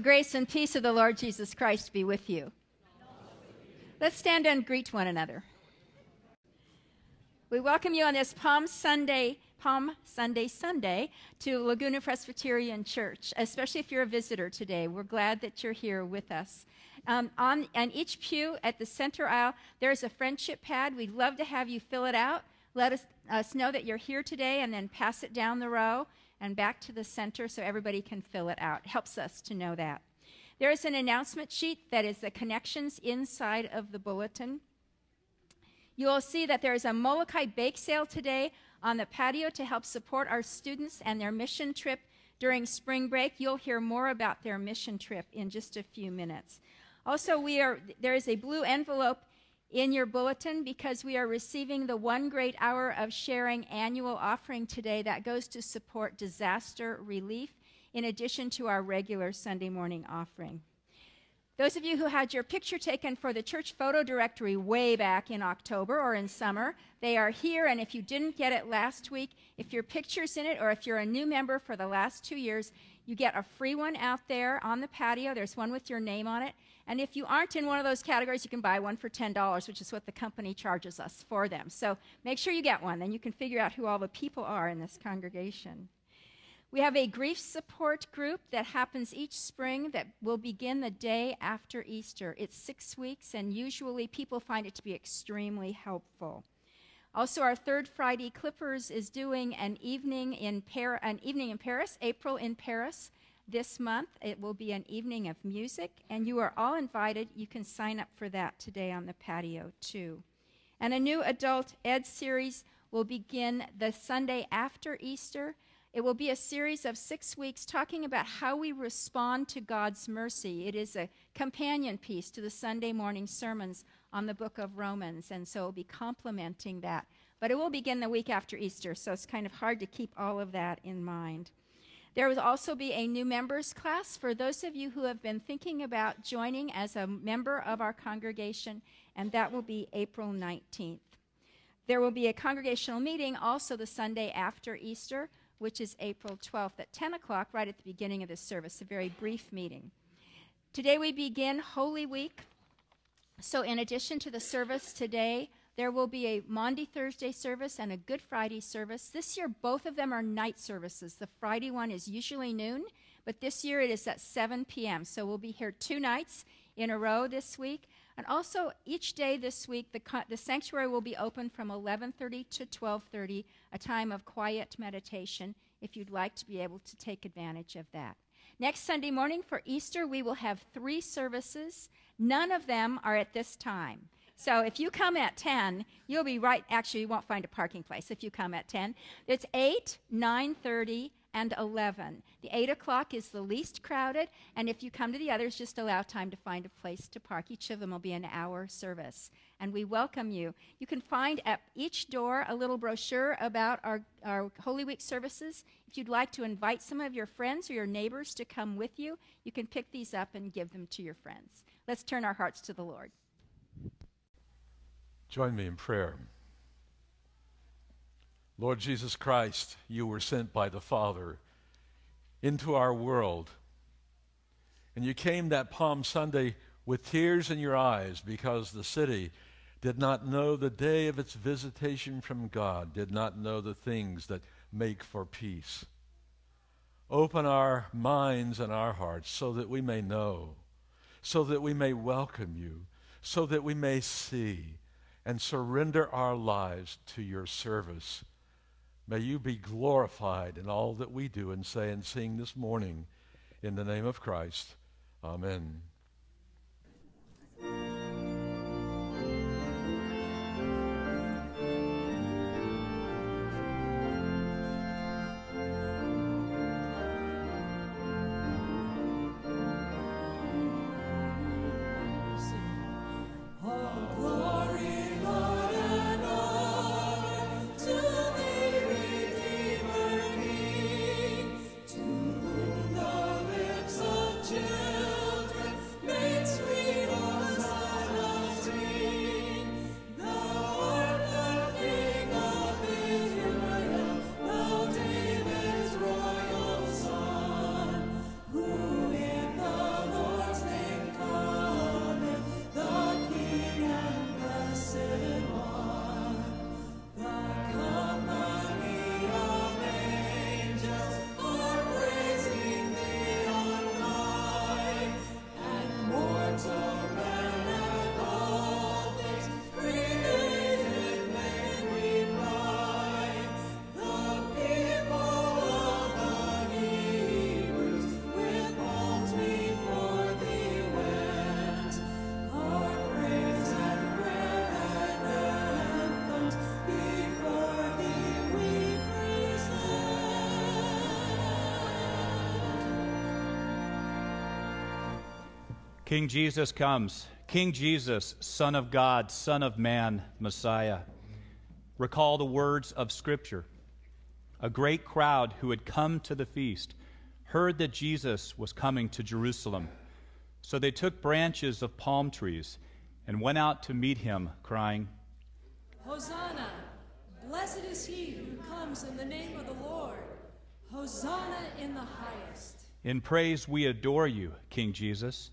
grace and peace of the Lord Jesus Christ be with you. Let's stand and greet one another. We welcome you on this Palm Sunday, Palm Sunday Sunday to Laguna Presbyterian Church, especially if you're a visitor today. We're glad that you're here with us. Um, on, on each pew at the center aisle, there's a friendship pad. We'd love to have you fill it out. Let us, us know that you're here today and then pass it down the row and back to the center so everybody can fill it out. Helps us to know that. There is an announcement sheet that is the connections inside of the bulletin. You will see that there is a Molokai bake sale today on the patio to help support our students and their mission trip during spring break. You'll hear more about their mission trip in just a few minutes. Also, we are, there is a blue envelope in your bulletin because we are receiving the one great hour of sharing annual offering today that goes to support disaster relief in addition to our regular Sunday morning offering. Those of you who had your picture taken for the church photo directory way back in October or in summer, they are here. And if you didn't get it last week, if your picture's in it or if you're a new member for the last two years, you get a free one out there on the patio. There's one with your name on it. And if you aren't in one of those categories, you can buy one for $10, which is what the company charges us for them. So make sure you get one, then you can figure out who all the people are in this congregation. We have a grief support group that happens each spring that will begin the day after Easter. It's six weeks, and usually people find it to be extremely helpful. Also, our third Friday Clippers is doing an evening in, Par- an evening in Paris, April in Paris. This month, it will be an evening of music, and you are all invited. You can sign up for that today on the patio, too. And a new adult ed series will begin the Sunday after Easter. It will be a series of six weeks talking about how we respond to God's mercy. It is a companion piece to the Sunday morning sermons on the book of Romans, and so it will be complementing that. But it will begin the week after Easter, so it's kind of hard to keep all of that in mind. There will also be a new members class for those of you who have been thinking about joining as a member of our congregation, and that will be April 19th. There will be a congregational meeting also the Sunday after Easter, which is April 12th at 10 o'clock, right at the beginning of this service, a very brief meeting. Today we begin Holy Week. So, in addition to the service today, there will be a Maundy Thursday service and a Good Friday service. This year, both of them are night services. The Friday one is usually noon, but this year it is at 7 p.m. So we'll be here two nights in a row this week. And also, each day this week, the, the sanctuary will be open from 11:30 to 12:30, a time of quiet meditation. If you'd like to be able to take advantage of that. Next Sunday morning for Easter, we will have three services. None of them are at this time. So if you come at 10, you'll be right. Actually, you won't find a parking place if you come at 10. It's 8, 9.30, and 11. The 8 o'clock is the least crowded, and if you come to the others, just allow time to find a place to park. Each of them will be an hour service, and we welcome you. You can find at each door a little brochure about our, our Holy Week services. If you'd like to invite some of your friends or your neighbors to come with you, you can pick these up and give them to your friends. Let's turn our hearts to the Lord. Join me in prayer. Lord Jesus Christ, you were sent by the Father into our world. And you came that Palm Sunday with tears in your eyes because the city did not know the day of its visitation from God, did not know the things that make for peace. Open our minds and our hearts so that we may know, so that we may welcome you, so that we may see and surrender our lives to your service. May you be glorified in all that we do and say and sing this morning. In the name of Christ, amen. King Jesus comes. King Jesus, Son of God, Son of Man, Messiah. Recall the words of Scripture. A great crowd who had come to the feast heard that Jesus was coming to Jerusalem. So they took branches of palm trees and went out to meet him, crying, Hosanna! Blessed is he who comes in the name of the Lord. Hosanna in the highest. In praise we adore you, King Jesus.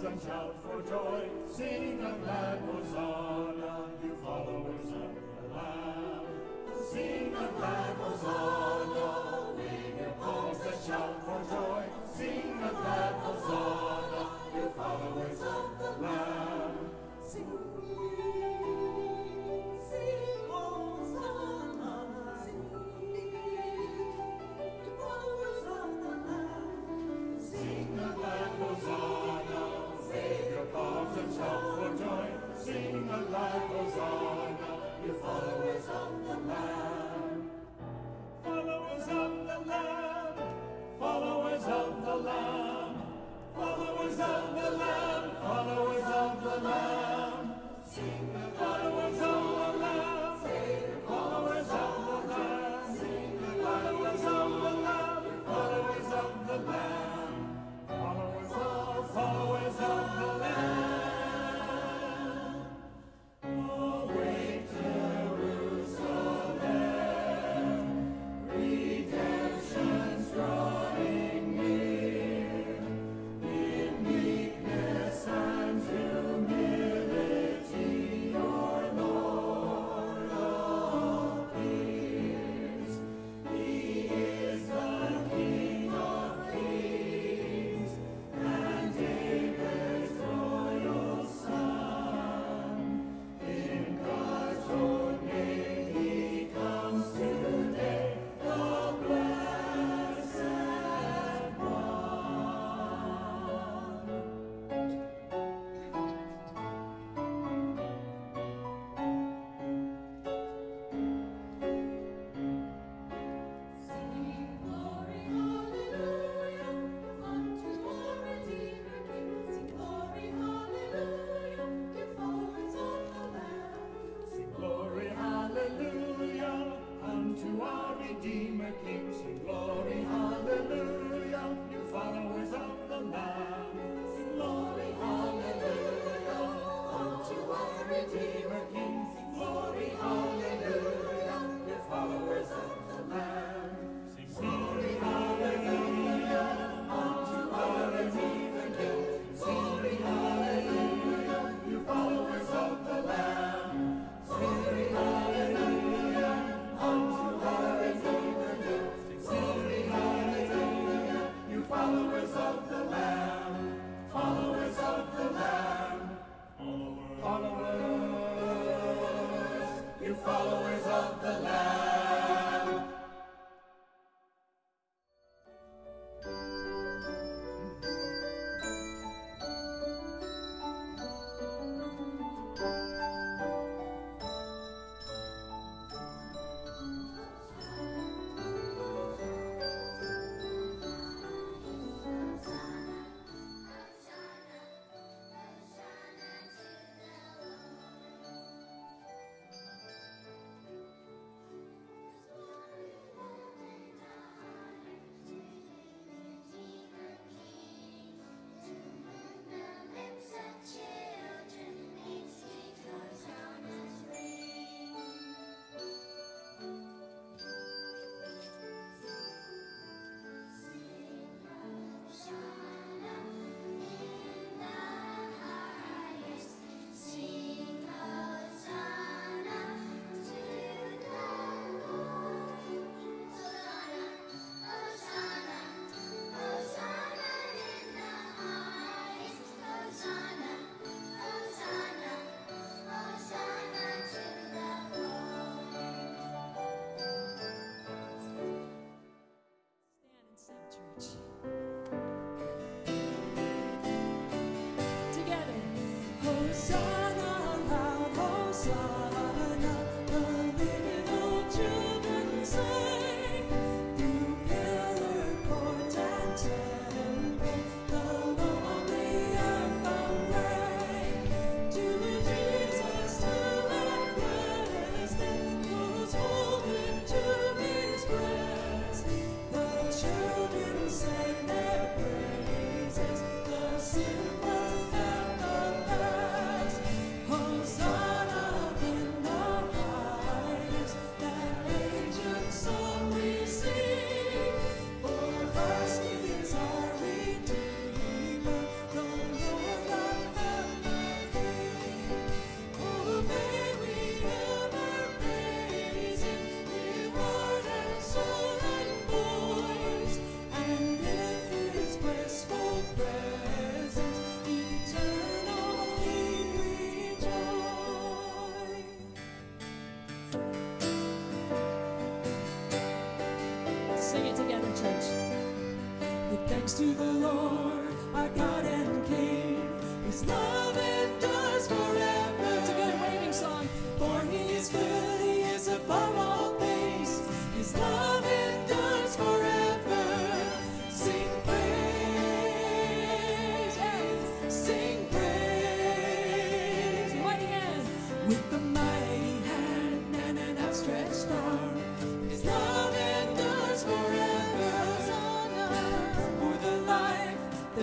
And shout for joy, sing a glad hosanna, you followers of the Lamb. Sing a glad hosanna, Wave your palms and shout for joy, sing a glad hosanna, you followers of the Lamb. Sing.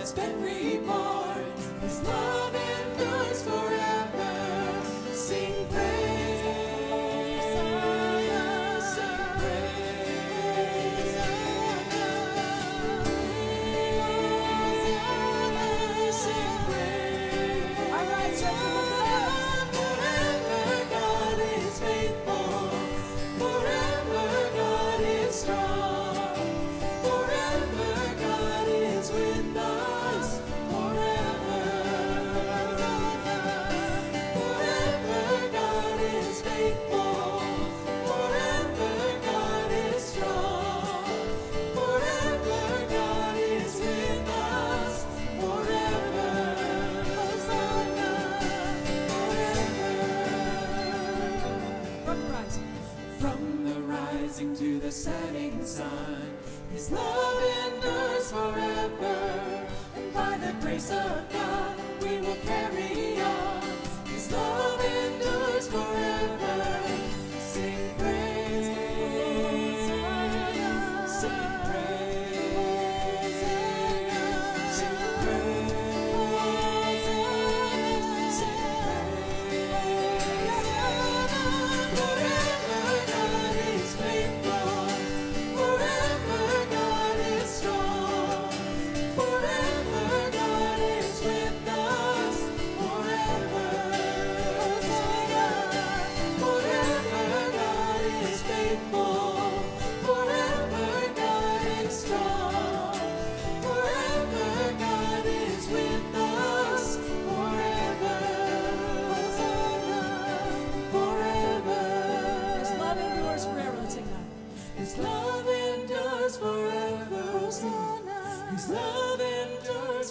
it's been real.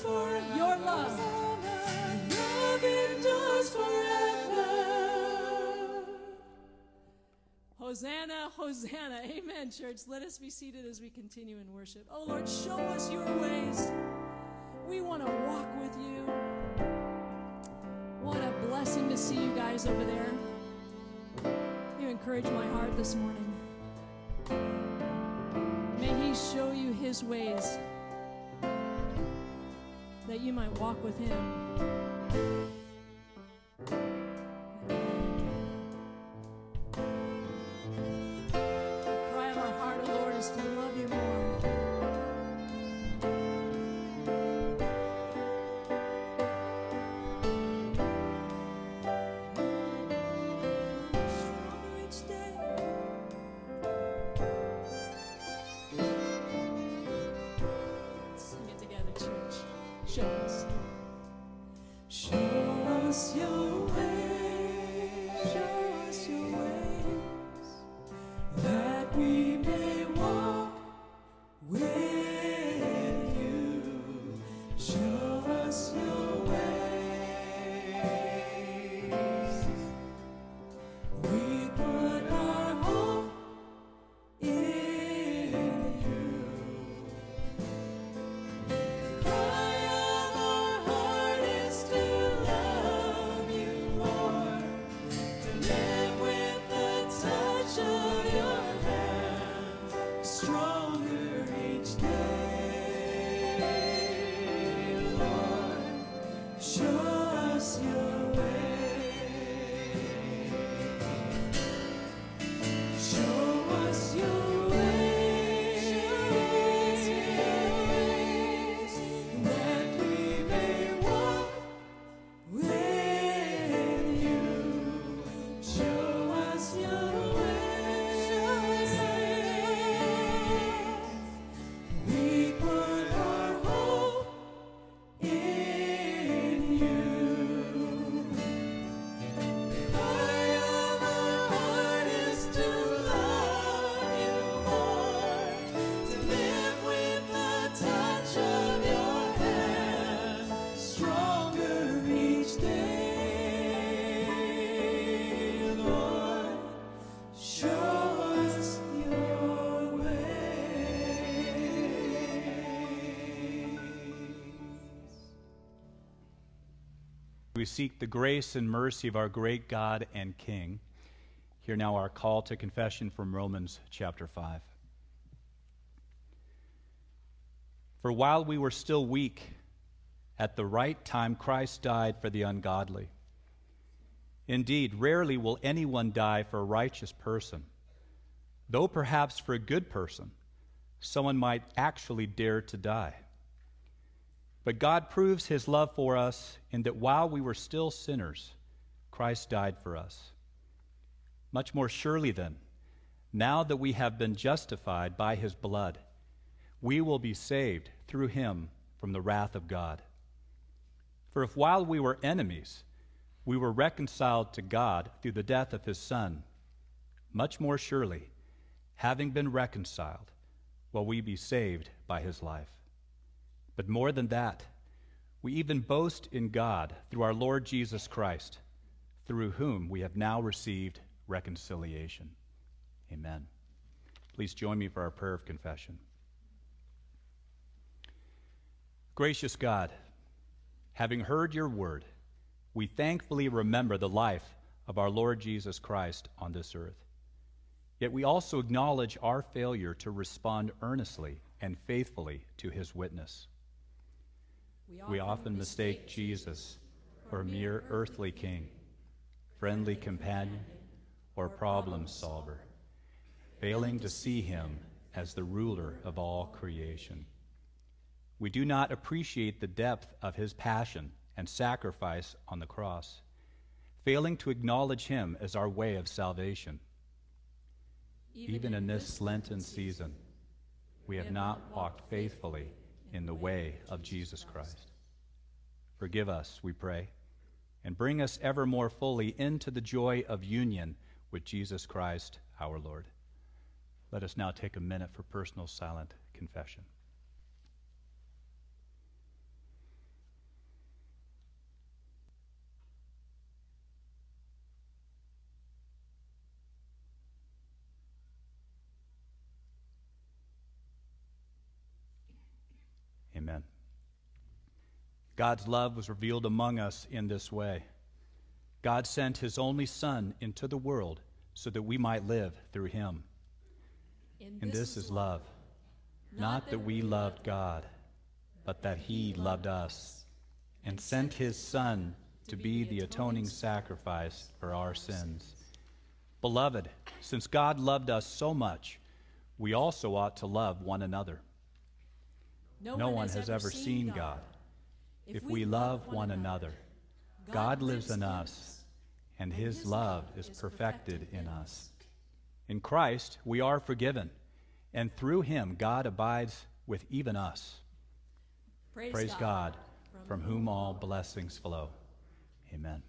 endures. Your love. Love endures forever. Hosanna, Hosanna. Amen, church. Let us be seated as we continue in worship. Oh, Lord, show us your ways. We want to walk with you. What a blessing to see you guys over there. You encourage my heart this morning. May he show you his ways that you might walk with Him. We seek the grace and mercy of our great God and King. Hear now our call to confession from Romans chapter 5. For while we were still weak, at the right time Christ died for the ungodly. Indeed, rarely will anyone die for a righteous person, though perhaps for a good person, someone might actually dare to die. But God proves his love for us in that while we were still sinners, Christ died for us. Much more surely, then, now that we have been justified by his blood, we will be saved through him from the wrath of God. For if while we were enemies, we were reconciled to God through the death of his Son, much more surely, having been reconciled, will we be saved by his life. But more than that, we even boast in God through our Lord Jesus Christ, through whom we have now received reconciliation. Amen. Please join me for our prayer of confession. Gracious God, having heard your word, we thankfully remember the life of our Lord Jesus Christ on this earth. Yet we also acknowledge our failure to respond earnestly and faithfully to his witness. We often mistake Jesus for a mere earthly king, friendly companion, or problem solver, failing to see him as the ruler of all creation. We do not appreciate the depth of his passion and sacrifice on the cross, failing to acknowledge him as our way of salvation. Even in this Lenten season, we have not walked faithfully in the way of Jesus Christ. Forgive us, we pray, and bring us ever more fully into the joy of union with Jesus Christ our Lord. Let us now take a minute for personal silent confession. Amen. God's love was revealed among us in this way. God sent his only Son into the world so that we might live through him. And this is love. Not that we loved God, but that he loved us and sent his Son to be the atoning sacrifice for our sins. Beloved, since God loved us so much, we also ought to love one another. No one has ever seen God. If we love one another, God lives in us, and his love is perfected in us. In Christ, we are forgiven, and through him, God abides with even us. Praise, Praise God, God, from whom all blessings flow. Amen.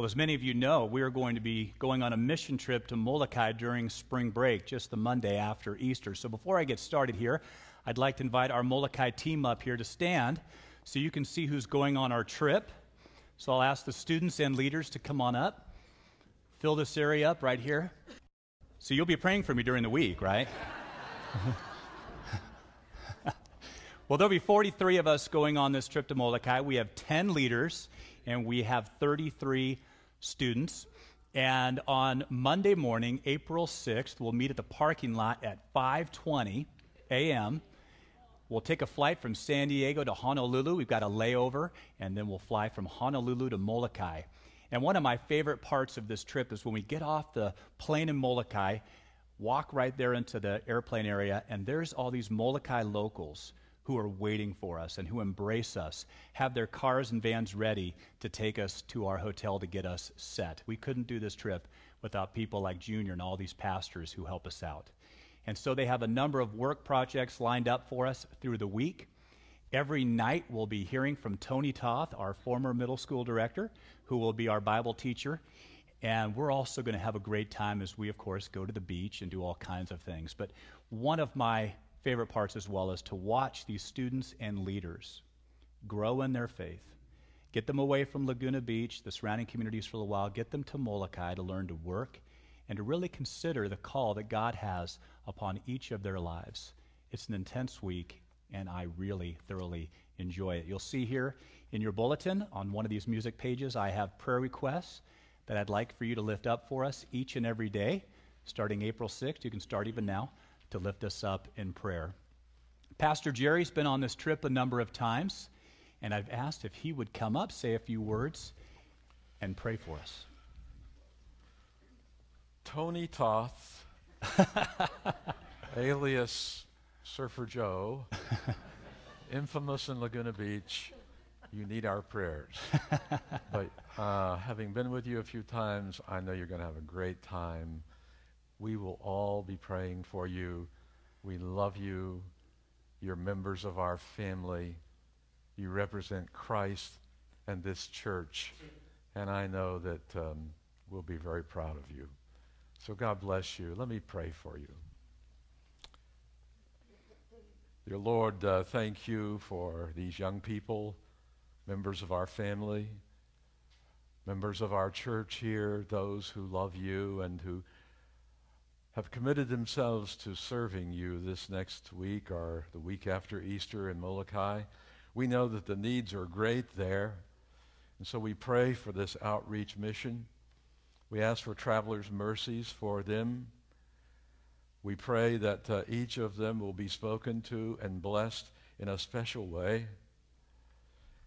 Well, as many of you know, we are going to be going on a mission trip to Molokai during spring break, just the Monday after Easter. So before I get started here, I'd like to invite our Molokai team up here to stand so you can see who's going on our trip. So I'll ask the students and leaders to come on up, fill this area up right here. So you'll be praying for me during the week, right? well, there'll be 43 of us going on this trip to Molokai. We have 10 leaders and we have 33 students. And on Monday morning, April 6th, we'll meet at the parking lot at 5:20 a.m. We'll take a flight from San Diego to Honolulu. We've got a layover, and then we'll fly from Honolulu to Molokai. And one of my favorite parts of this trip is when we get off the plane in Molokai, walk right there into the airplane area, and there's all these Molokai locals who are waiting for us and who embrace us, have their cars and vans ready to take us to our hotel to get us set. We couldn't do this trip without people like Junior and all these pastors who help us out. And so they have a number of work projects lined up for us through the week. Every night, we'll be hearing from Tony Toth, our former middle school director, who will be our Bible teacher. And we're also going to have a great time as we, of course, go to the beach and do all kinds of things. But one of my favorite parts as well is to watch these students and leaders grow in their faith. Get them away from Laguna Beach, the surrounding communities for a while, get them to Molokai to learn to work and to really consider the call that God has upon each of their lives. It's an intense week, and I really thoroughly enjoy it. You'll see here in your bulletin on one of these music pages, I have prayer requests that I'd like for you to lift up for us each and every day. Starting April 6th, you can start even now to lift us up in prayer. Pastor Jerry's been on this trip a number of times, and I've asked if he would come up, say a few words, and pray for us. Tony Toth, alias Surfer Joe, infamous in Laguna Beach, you need our prayers. but uh, having been with you a few times, I know you're going to have a great time. We will all be praying for you. We love you. You're members of our family. You represent Christ and this church. And I know that um, we'll be very proud of you. So God bless you. Let me pray for you. Dear Lord, uh, thank you for these young people, members of our family, members of our church here, those who love you and who have committed themselves to serving you this next week or the week after Easter in Molokai. We know that the needs are great there. And so we pray for this outreach mission. We ask for travelers' mercies for them. We pray that uh, each of them will be spoken to and blessed in a special way.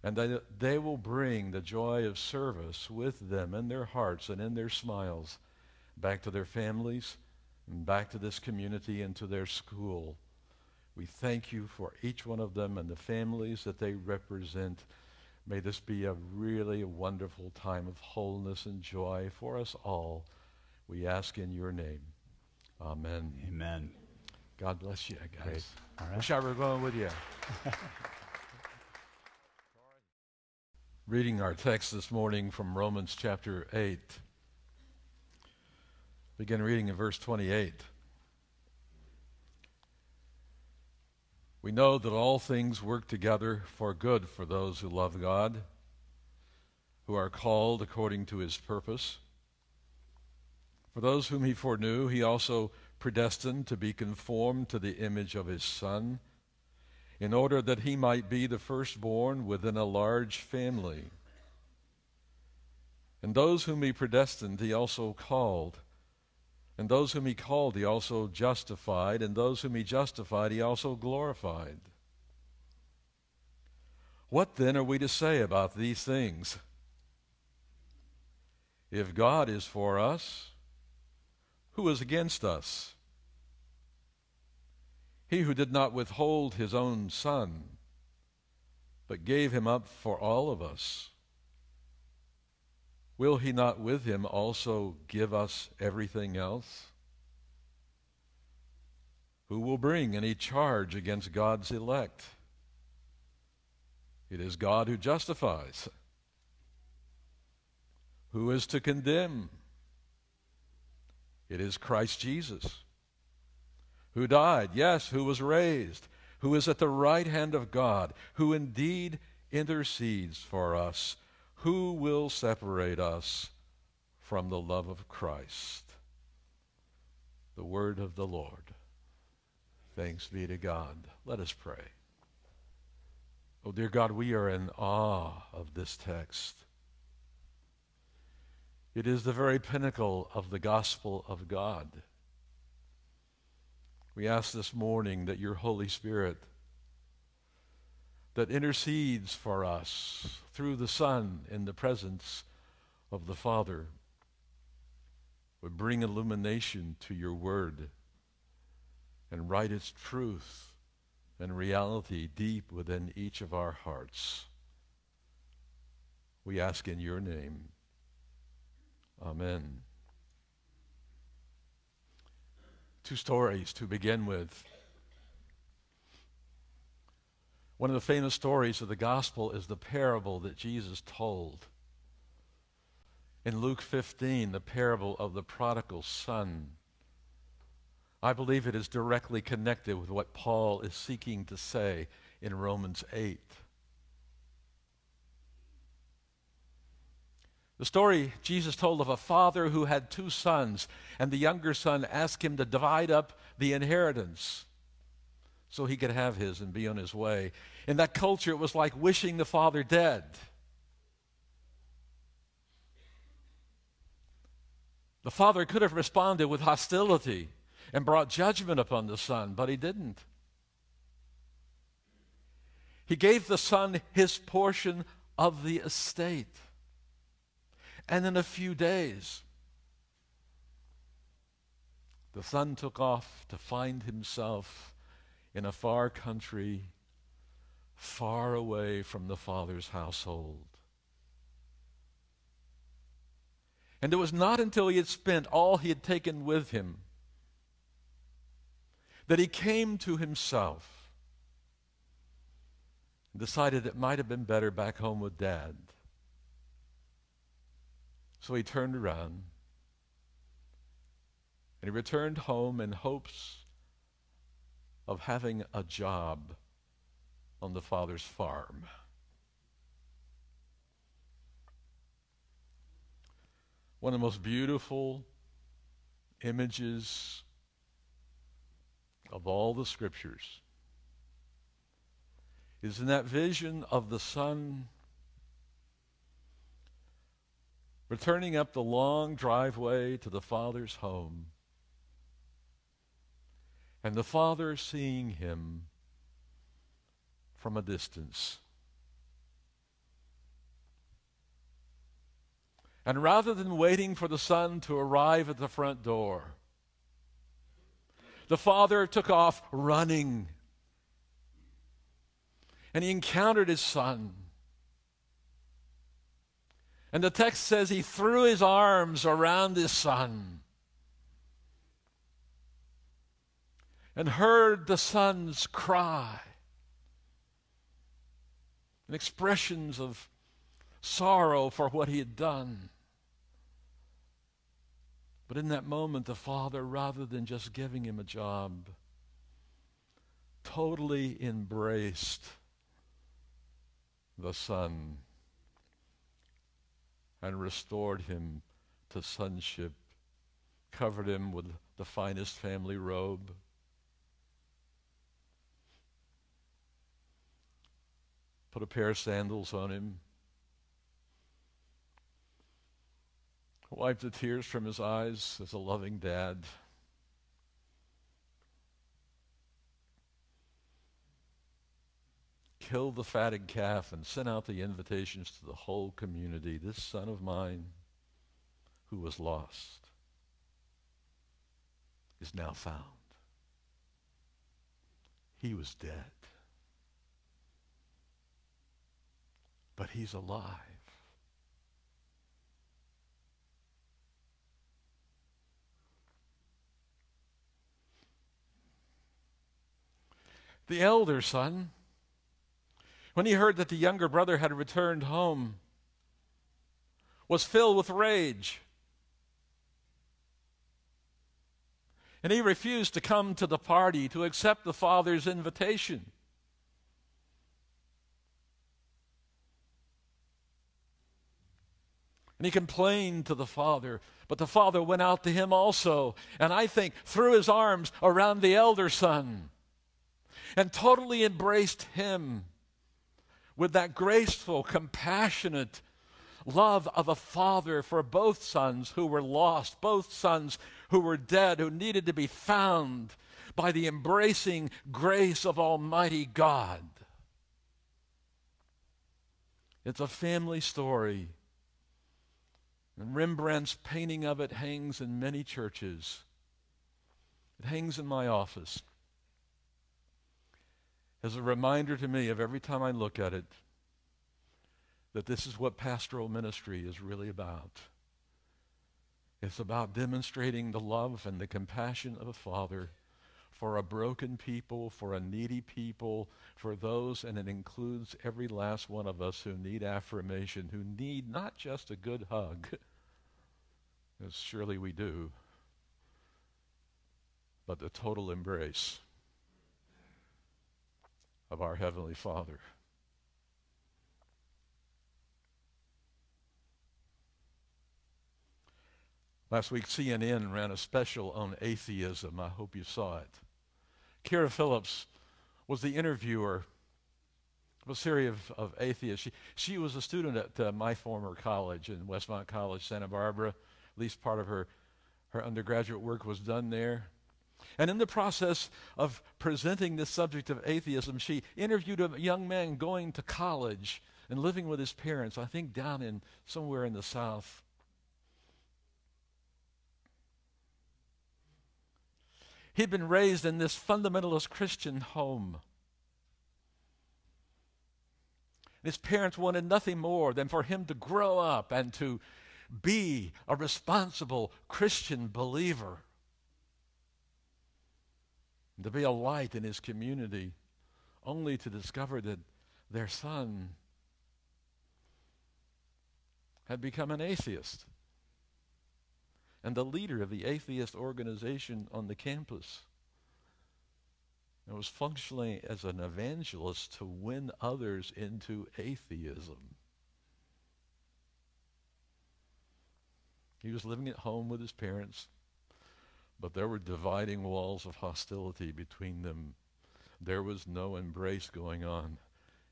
And that they will bring the joy of service with them in their hearts and in their smiles back to their families and back to this community and to their school. We thank you for each one of them and the families that they represent. May this be a really wonderful time of wholeness and joy for us all. We ask in your name. Amen. Amen. God bless you, guys. Great. All right. Wish I were going with you. Reading our text this morning from Romans chapter 8. Begin reading in verse 28. We know that all things work together for good for those who love God, who are called according to his purpose. For those whom he foreknew, he also predestined to be conformed to the image of his Son, in order that he might be the firstborn within a large family. And those whom he predestined, he also called. And those whom he called, he also justified. And those whom he justified, he also glorified. What then are we to say about these things? If God is for us, who is against us? He who did not withhold his own Son, but gave him up for all of us, will he not with him also give us everything else? Who will bring any charge against God's elect? It is God who justifies. Who is to condemn? It is Christ Jesus, who died, yes, who was raised, who is at the right hand of God, who indeed intercedes for us. Who will separate us from the love of Christ? The word of the Lord. Thanks be to God. Let us pray. Oh, dear God, we are in awe of this text. It is the very pinnacle of the gospel of God. We ask this morning that your Holy Spirit, that intercedes for us through the Son in the presence of the Father, would bring illumination to your word and write its truth and reality deep within each of our hearts. We ask in your name. Amen. Two stories to begin with. One of the famous stories of the gospel is the parable that Jesus told. In Luke 15, the parable of the prodigal son. I believe it is directly connected with what Paul is seeking to say in Romans 8. The story Jesus told of a father who had two sons, and the younger son asked him to divide up the inheritance so he could have his and be on his way. In that culture, it was like wishing the father dead. The father could have responded with hostility and brought judgment upon the son, but he didn't. He gave the son his portion of the estate. And in a few days, the son took off to find himself in a far country, far away from the father's household. And it was not until he had spent all he had taken with him that he came to himself and decided it might have been better back home with dad. So he turned around and he returned home in hopes of having a job on the father's farm. One of the most beautiful images of all the scriptures is in that vision of the son returning up the long driveway to the father's home, and the father seeing him from a distance. And rather than waiting for the son to arrive at the front door, the father took off running. And he encountered his son. And the text says he threw his arms around his son and heard the son's cry and expressions of sorrow for what he had done. But in that moment, the father, rather than just giving him a job, totally embraced the son and restored him to sonship, covered him with the finest family robe. Put a pair of sandals on him, wiped the tears from his eyes as a loving dad. Killed the fatted calf and sent out the invitations to the whole community. This son of mine who was lost is now found. He was dead, but he's alive. The elder son, when he heard that the younger brother had returned home, was filled with rage. And he refused to come to the party to accept the father's invitation. And he complained to the father, but the father went out to him also, and I think threw his arms around the elder son and totally embraced him with that graceful, compassionate love of a father for both sons who were lost, both sons who were dead, who needed to be found by the embracing grace of Almighty God. It's a family story. And Rembrandt's painting of it hangs in many churches. It hangs in my office as a reminder to me of every time I look at it that this is what pastoral ministry is really about. It's about demonstrating the love and the compassion of a father for a broken people, for a needy people, for those, and it includes every last one of us who need affirmation, who need not just a good hug, as surely we do, but the total embrace of our Heavenly Father. Last week, CNN ran a special on atheism. I hope you saw it. Kyra Phillips was the interviewer of a series of, of atheists. She, she was a student at uh, my former college in Westmont College, Santa Barbara. At least part of her, her undergraduate work was done there. And in the process of presenting this subject of atheism, she interviewed a young man going to college and living with his parents, I think down in somewhere in the South. He'd been raised in this fundamentalist Christian home. His parents wanted nothing more than for him to grow up and to be a responsible Christian believer to be a light in his community, only to discover that their son had become an atheist and the leader of the atheist organization on the campus and was functioning as an evangelist to win others into atheism. He was living at home with his parents, but there were dividing walls of hostility between them. There was no embrace going on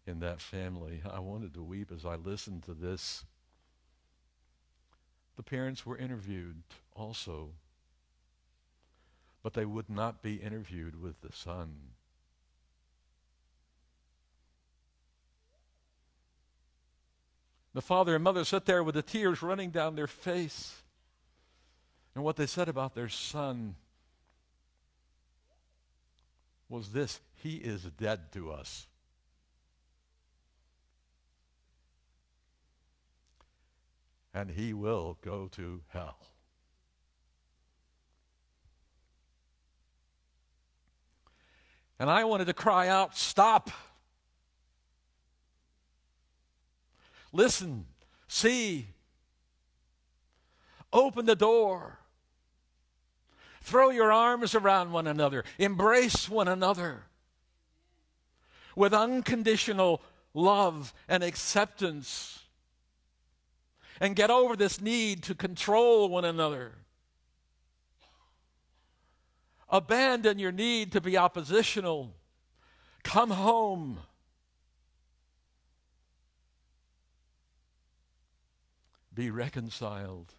in that family. I wanted to weep as I listened to this. The parents were interviewed also, but they would not be interviewed with the son. The father and mother sat there with the tears running down their face. And what they said about their son was this He is dead to us. And he will go to hell. And I wanted to cry out, Stop! Listen, see, open the door. Throw your arms around one another. Embrace one another with unconditional love and acceptance. And get over this need to control one another. Abandon your need to be oppositional. Come home. Be reconciled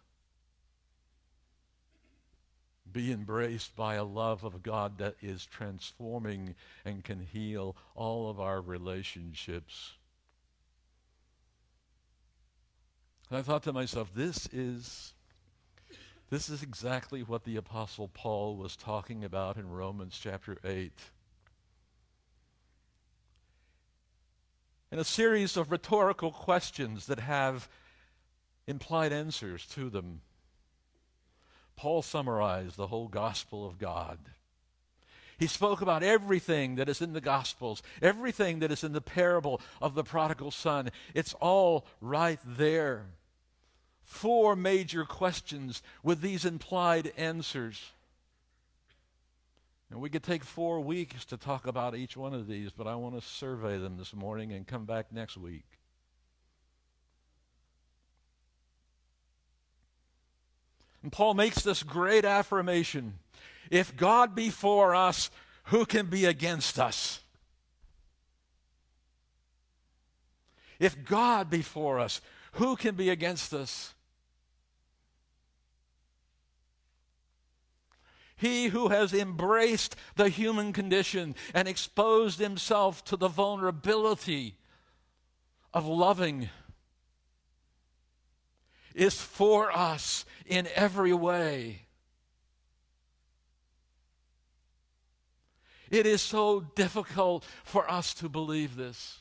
be embraced by a love of God that is transforming and can heal all of our relationships. And I thought to myself, this is this is exactly what the apostle Paul was talking about in Romans chapter 8. In a series of rhetorical questions that have implied answers to them. Paul summarized the whole gospel of God. He spoke about everything that is in the Gospels, everything that is in the parable of the prodigal son. It's all right there four major questions with these implied answers. And we could take four weeks to talk about each one of these, but I want to survey them this morning and come back next week. And Paul makes this great affirmation If God be for us, who can be against us? If God be for us, who can be against us? He who has embraced the human condition and exposed himself to the vulnerability of loving is for us in every way. It is so difficult for us to believe this.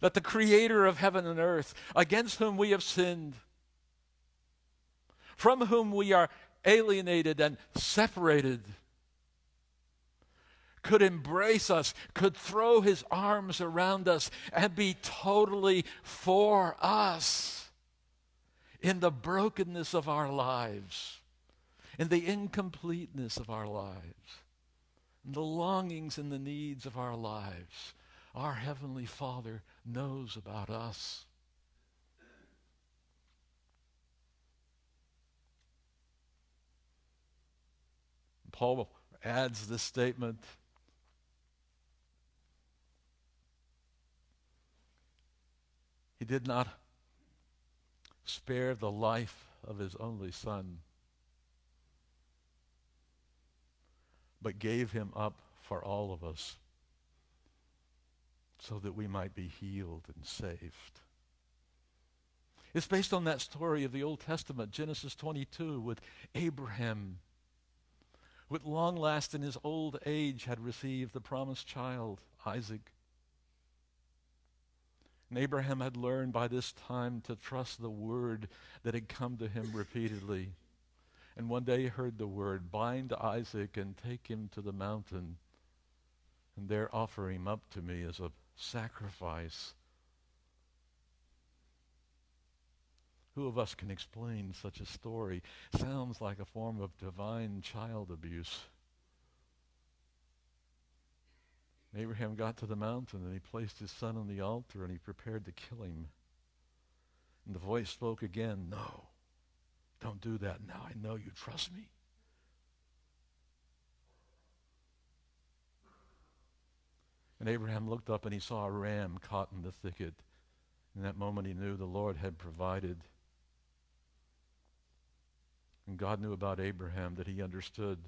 That the creator of heaven and earth, against whom we have sinned, from whom we are alienated and separated, could embrace us, could throw his arms around us, and be totally for us in the brokenness of our lives, in the incompleteness of our lives, in the longings and the needs of our lives. Our Heavenly Father knows about us. Paul adds this statement He did not spare the life of his only son, but gave him up for all of us so that we might be healed and saved. It's based on that story of the Old Testament, Genesis 22, with Abraham, with long last in his old age, had received the promised child, Isaac. And Abraham had learned by this time to trust the word that had come to him repeatedly. And one day he heard the word, bind Isaac and take him to the mountain, and there offer him up to me as a sacrifice. Who of us can explain such a story? Sounds like a form of divine child abuse. Abraham got to the mountain and he placed his son on the altar and he prepared to kill him. And the voice spoke again, No, don't do that now. I know you trust me. And Abraham looked up and he saw a ram caught in the thicket. In that moment, he knew the Lord had provided. And God knew about Abraham that he understood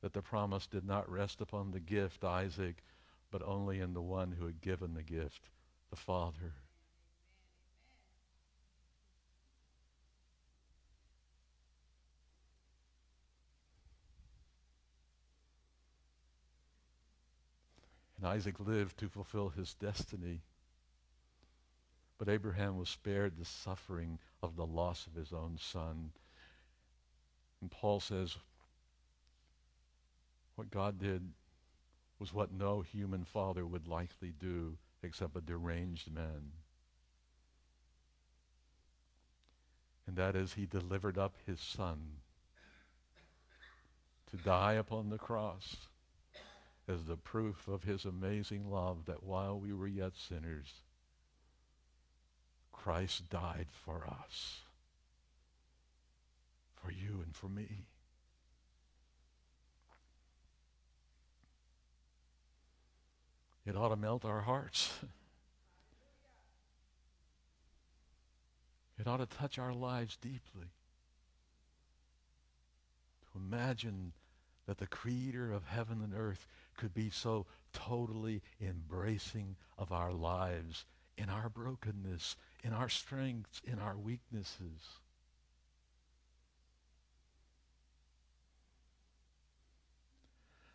that the promise did not rest upon the gift, Isaac, but only in the one who had given the gift, the Father. And Isaac lived to fulfill his destiny. But Abraham was spared the suffering of the loss of his own son. And Paul says, what God did was what no human father would likely do except a deranged man. And that is, he delivered up his son to die upon the cross as the proof of his amazing love that while we were yet sinners, Christ died for us, for you and for me. It ought to melt our hearts. It ought to touch our lives deeply. To imagine that the creator of heaven and earth could be so totally embracing of our lives in our brokenness, in our strengths, in our weaknesses.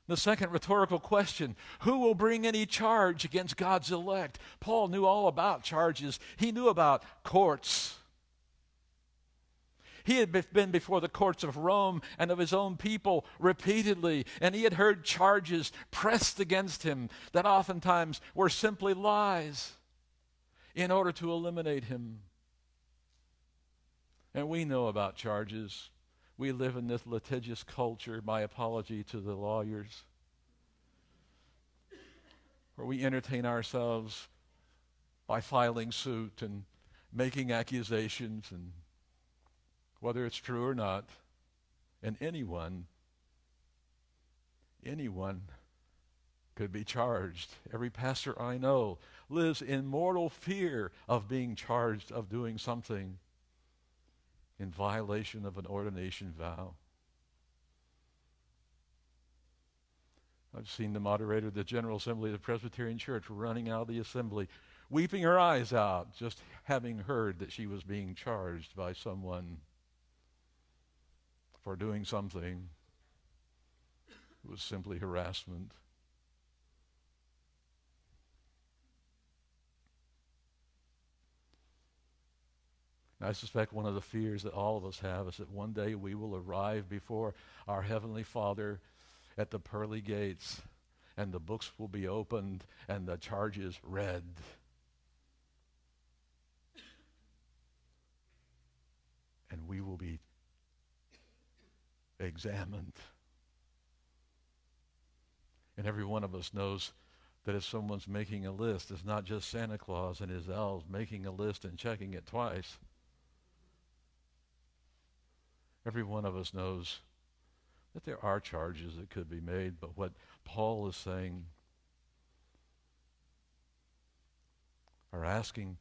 The second rhetorical question Who will bring any charge against God's elect? Paul knew all about charges, he knew about courts. He had been before the courts of Rome and of his own people repeatedly, and he had heard charges pressed against him that oftentimes were simply lies in order to eliminate him. And we know about charges. We live in this litigious culture, my apology to the lawyers, where we entertain ourselves by filing suit and making accusations and whether it's true or not. And anyone, anyone could be charged. Every pastor I know lives in mortal fear of being charged of doing something in violation of an ordination vow. I've seen the moderator of the General Assembly of the Presbyterian Church running out of the assembly, weeping her eyes out, just having heard that she was being charged by someone for doing something. It was simply harassment. I suspect one of the fears that all of us have is that one day we will arrive before our Heavenly Father at the pearly gates and the books will be opened and the charges read. And we will be examined. And every one of us knows that if someone's making a list, it's not just Santa Claus and his elves making a list and checking it twice. Every one of us knows that there are charges that could be made, but what Paul is saying are asking,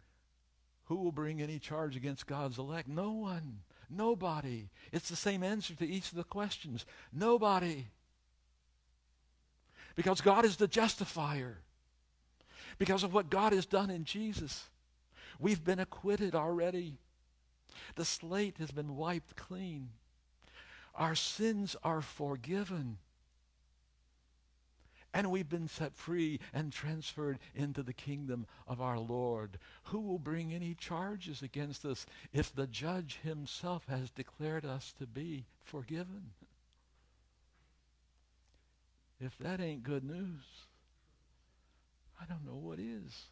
who will bring any charge against God's elect? No one. Nobody. It's the same answer to each of the questions. Nobody. Because God is the justifier. Because of what God has done in Jesus. We've been acquitted already. The slate has been wiped clean. Our sins are forgiven. And we've been set free and transferred into the kingdom of our Lord. Who will bring any charges against us if the judge himself has declared us to be forgiven? If that ain't good news, I don't know what is.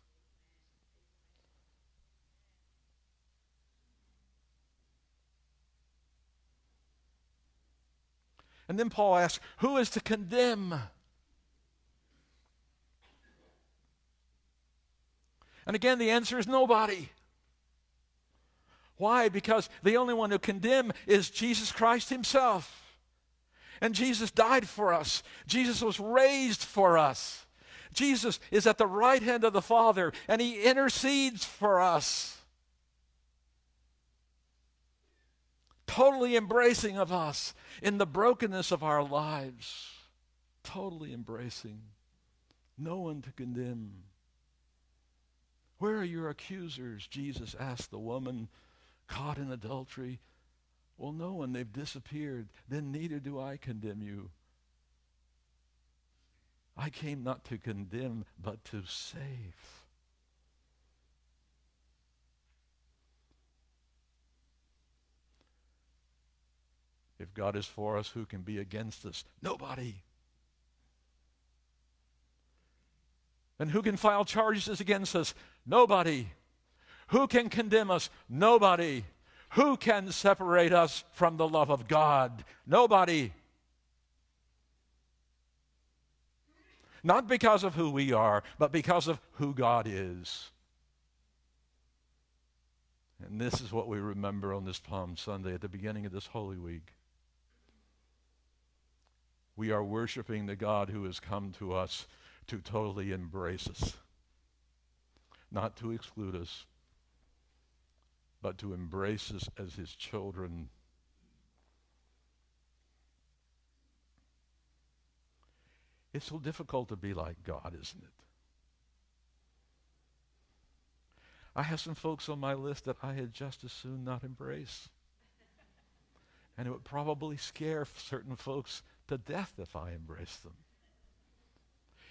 And then Paul asks, Who is to condemn? And again, the answer is nobody. Why? Because the only one who condemn is Jesus Christ himself. And Jesus died for us. Jesus was raised for us. Jesus is at the right hand of the Father, and he intercedes for us. Totally embracing of us in the brokenness of our lives, totally embracing, no one to condemn. Where are your accusers? Jesus asked the woman caught in adultery. Well, no one, they've disappeared. Then neither do I condemn you. I came not to condemn, but to save. If God is for us, who can be against us? Nobody. And who can file charges against us? Nobody. Who can condemn us? Nobody. Who can separate us from the love of God? Nobody. Not because of who we are, but because of who God is. And this is what we remember on this Palm Sunday at the beginning of this Holy Week we are worshiping the God who has come to us to totally embrace us, not to exclude us, but to embrace us as his children. It's so difficult to be like God, isn't it? I have some folks on my list that I had just as soon not embrace. And it would probably scare certain folks to death if I embrace them.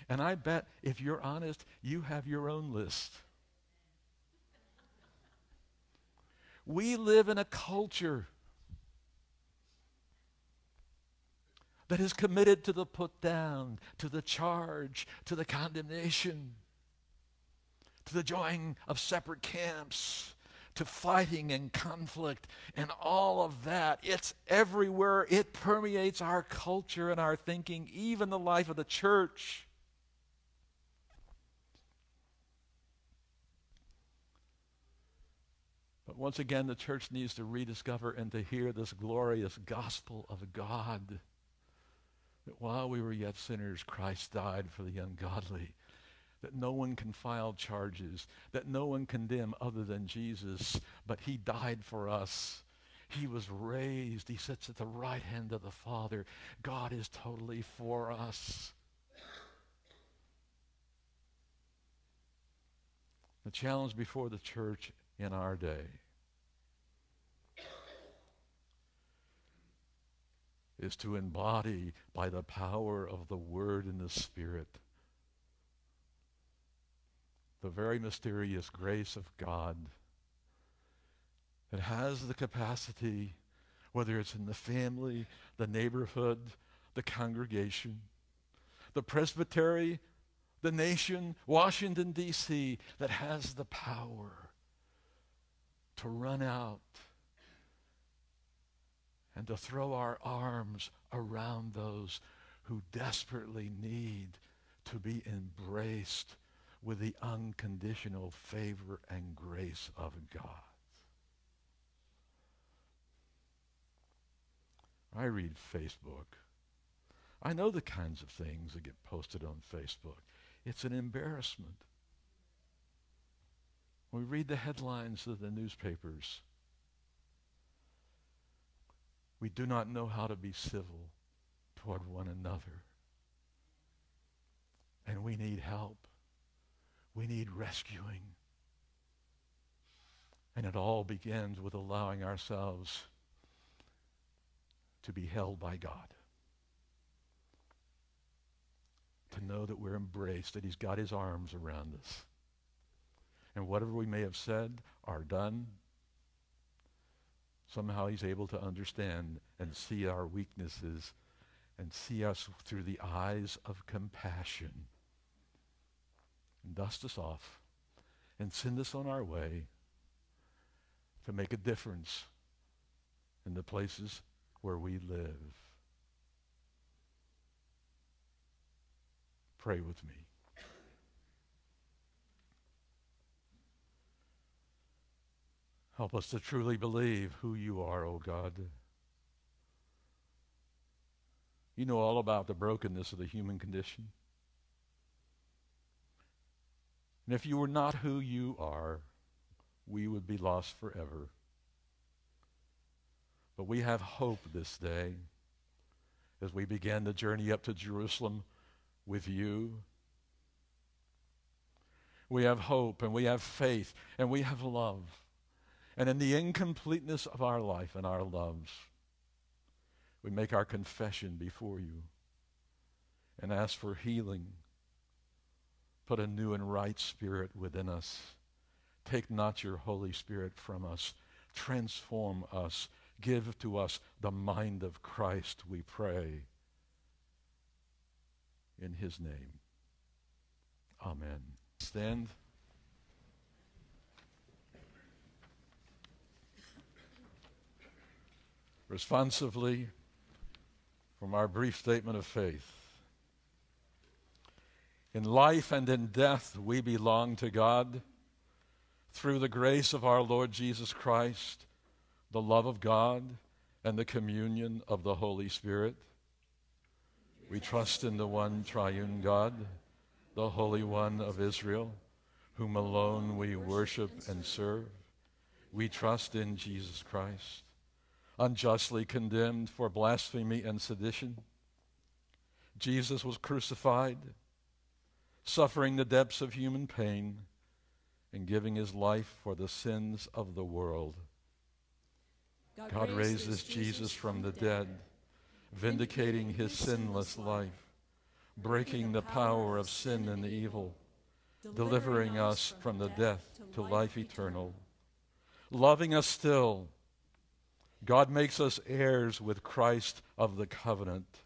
And I bet if you're honest, you have your own list. We live in a culture that is committed to the put down, to the charge, to the condemnation, to the joining of separate camps, to fighting and conflict and all of that. It's everywhere. It permeates our culture and our thinking, even the life of the church. But once again, the church needs to rediscover and to hear this glorious gospel of God. That while we were yet sinners, Christ died for the ungodly that no one can file charges, that no one condemn other than Jesus, but he died for us. He was raised. He sits at the right hand of the Father. God is totally for us. The challenge before the church in our day is to embody by the power of the Word and the Spirit the very mysterious grace of God that has the capacity, whether it's in the family, the neighborhood, the congregation, the presbytery, the nation, Washington, D.C., that has the power to run out and to throw our arms around those who desperately need to be embraced with the unconditional favor and grace of God. I read Facebook. I know the kinds of things that get posted on Facebook. It's an embarrassment. We read the headlines of the newspapers. We do not know how to be civil toward one another. And we need help. We need rescuing. And it all begins with allowing ourselves to be held by God. To know that we're embraced, that He's got His arms around us. And whatever we may have said or done, somehow He's able to understand and see our weaknesses and see us through the eyes of compassion and dust us off and send us on our way to make a difference in the places where we live. Pray with me. Help us to truly believe who you are, O oh God. You know all about the brokenness of the human condition. And if you were not who you are, we would be lost forever. But we have hope this day as we begin the journey up to Jerusalem with you. We have hope and we have faith and we have love. And in the incompleteness of our life and our loves, we make our confession before you and ask for healing Put a new and right spirit within us. Take not your Holy Spirit from us. Transform us. Give to us the mind of Christ, we pray. In his name. Amen. Stand. Responsively, from our brief statement of faith. In life and in death, we belong to God. Through the grace of our Lord Jesus Christ, the love of God, and the communion of the Holy Spirit, we trust in the one triune God, the Holy One of Israel, whom alone we worship and serve. We trust in Jesus Christ, unjustly condemned for blasphemy and sedition. Jesus was crucified suffering the depths of human pain and giving his life for the sins of the world. God, God raises Jesus from the dead, vindicating his sinless life, breaking the power of sin and evil, delivering us from the death to life eternal, loving us still. God makes us heirs with Christ of the covenant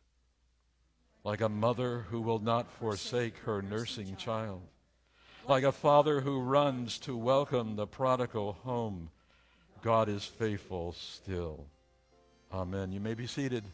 like a mother who will not forsake her nursing child, like a father who runs to welcome the prodigal home. God is faithful still. Amen. You may be seated.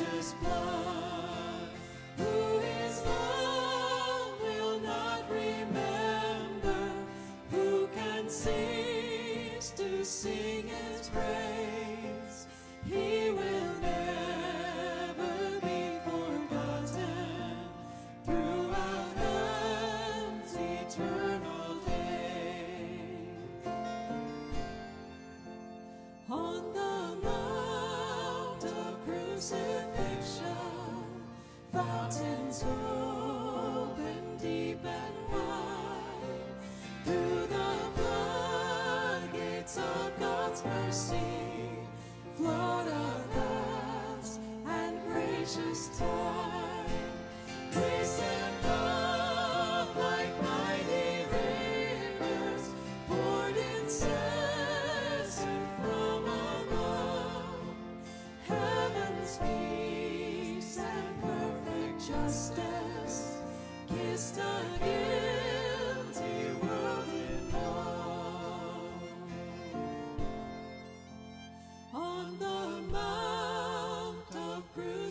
precious blood.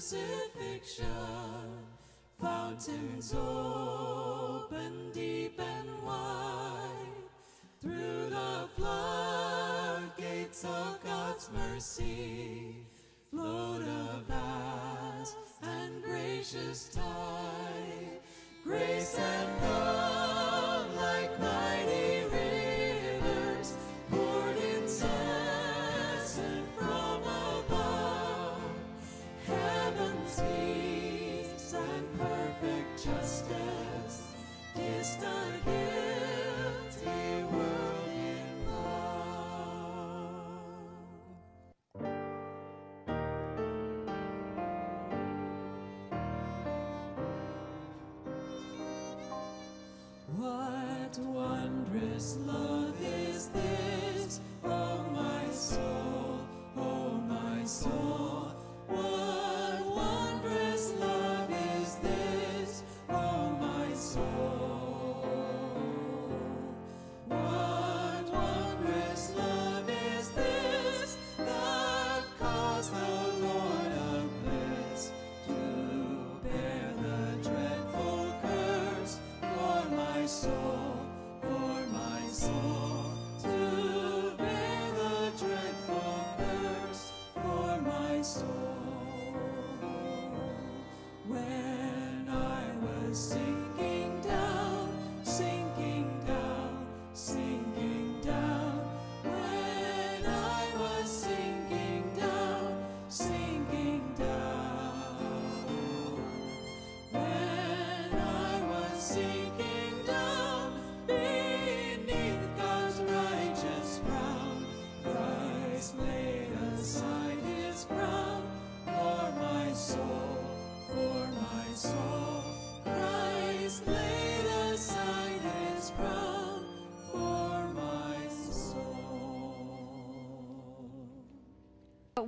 crucifixion, fountains old.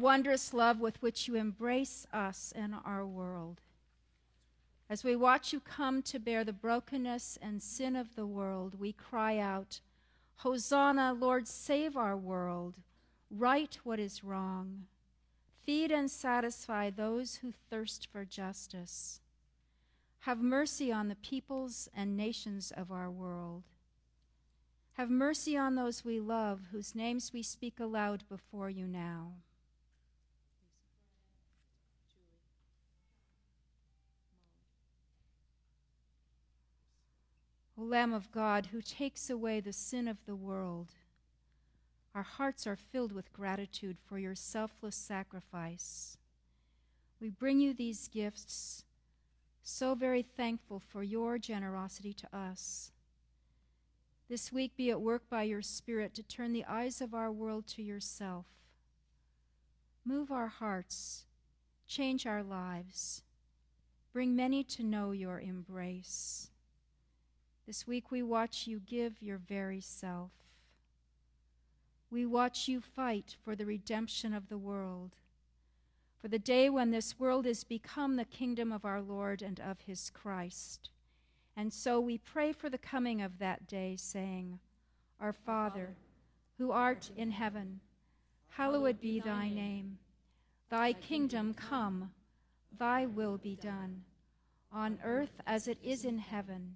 wondrous love with which you embrace us and our world. As we watch you come to bear the brokenness and sin of the world, we cry out, Hosanna, Lord, save our world, right what is wrong, feed and satisfy those who thirst for justice. Have mercy on the peoples and nations of our world. Have mercy on those we love, whose names we speak aloud before you now. Lamb of God, who takes away the sin of the world, our hearts are filled with gratitude for your selfless sacrifice. We bring you these gifts, so very thankful for your generosity to us. This week, be at work by your Spirit to turn the eyes of our world to yourself. Move our hearts, change our lives, bring many to know your embrace. This week, we watch you give your very self. We watch you fight for the redemption of the world, for the day when this world is become the kingdom of our Lord and of his Christ. And so we pray for the coming of that day, saying, Our Father, who art in heaven, hallowed be thy name. Thy kingdom come, thy will be done, on earth as it is in heaven.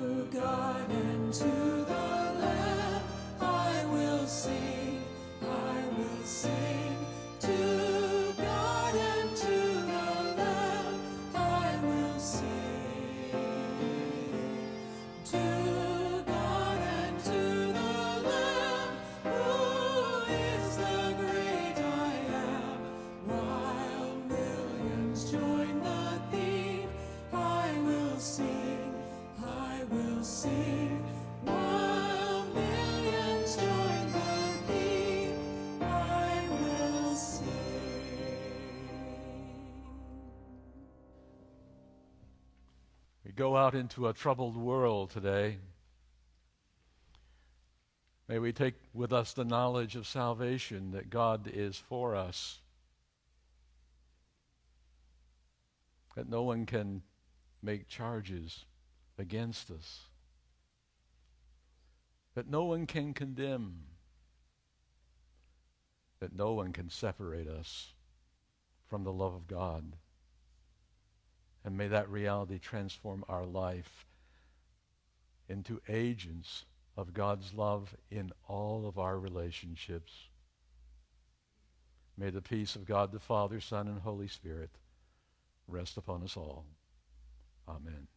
to go out into a troubled world today. May we take with us the knowledge of salvation that God is for us, that no one can make charges against us, that no one can condemn, that no one can separate us from the love of God. And may that reality transform our life into agents of God's love in all of our relationships. May the peace of God the Father, Son, and Holy Spirit rest upon us all. Amen.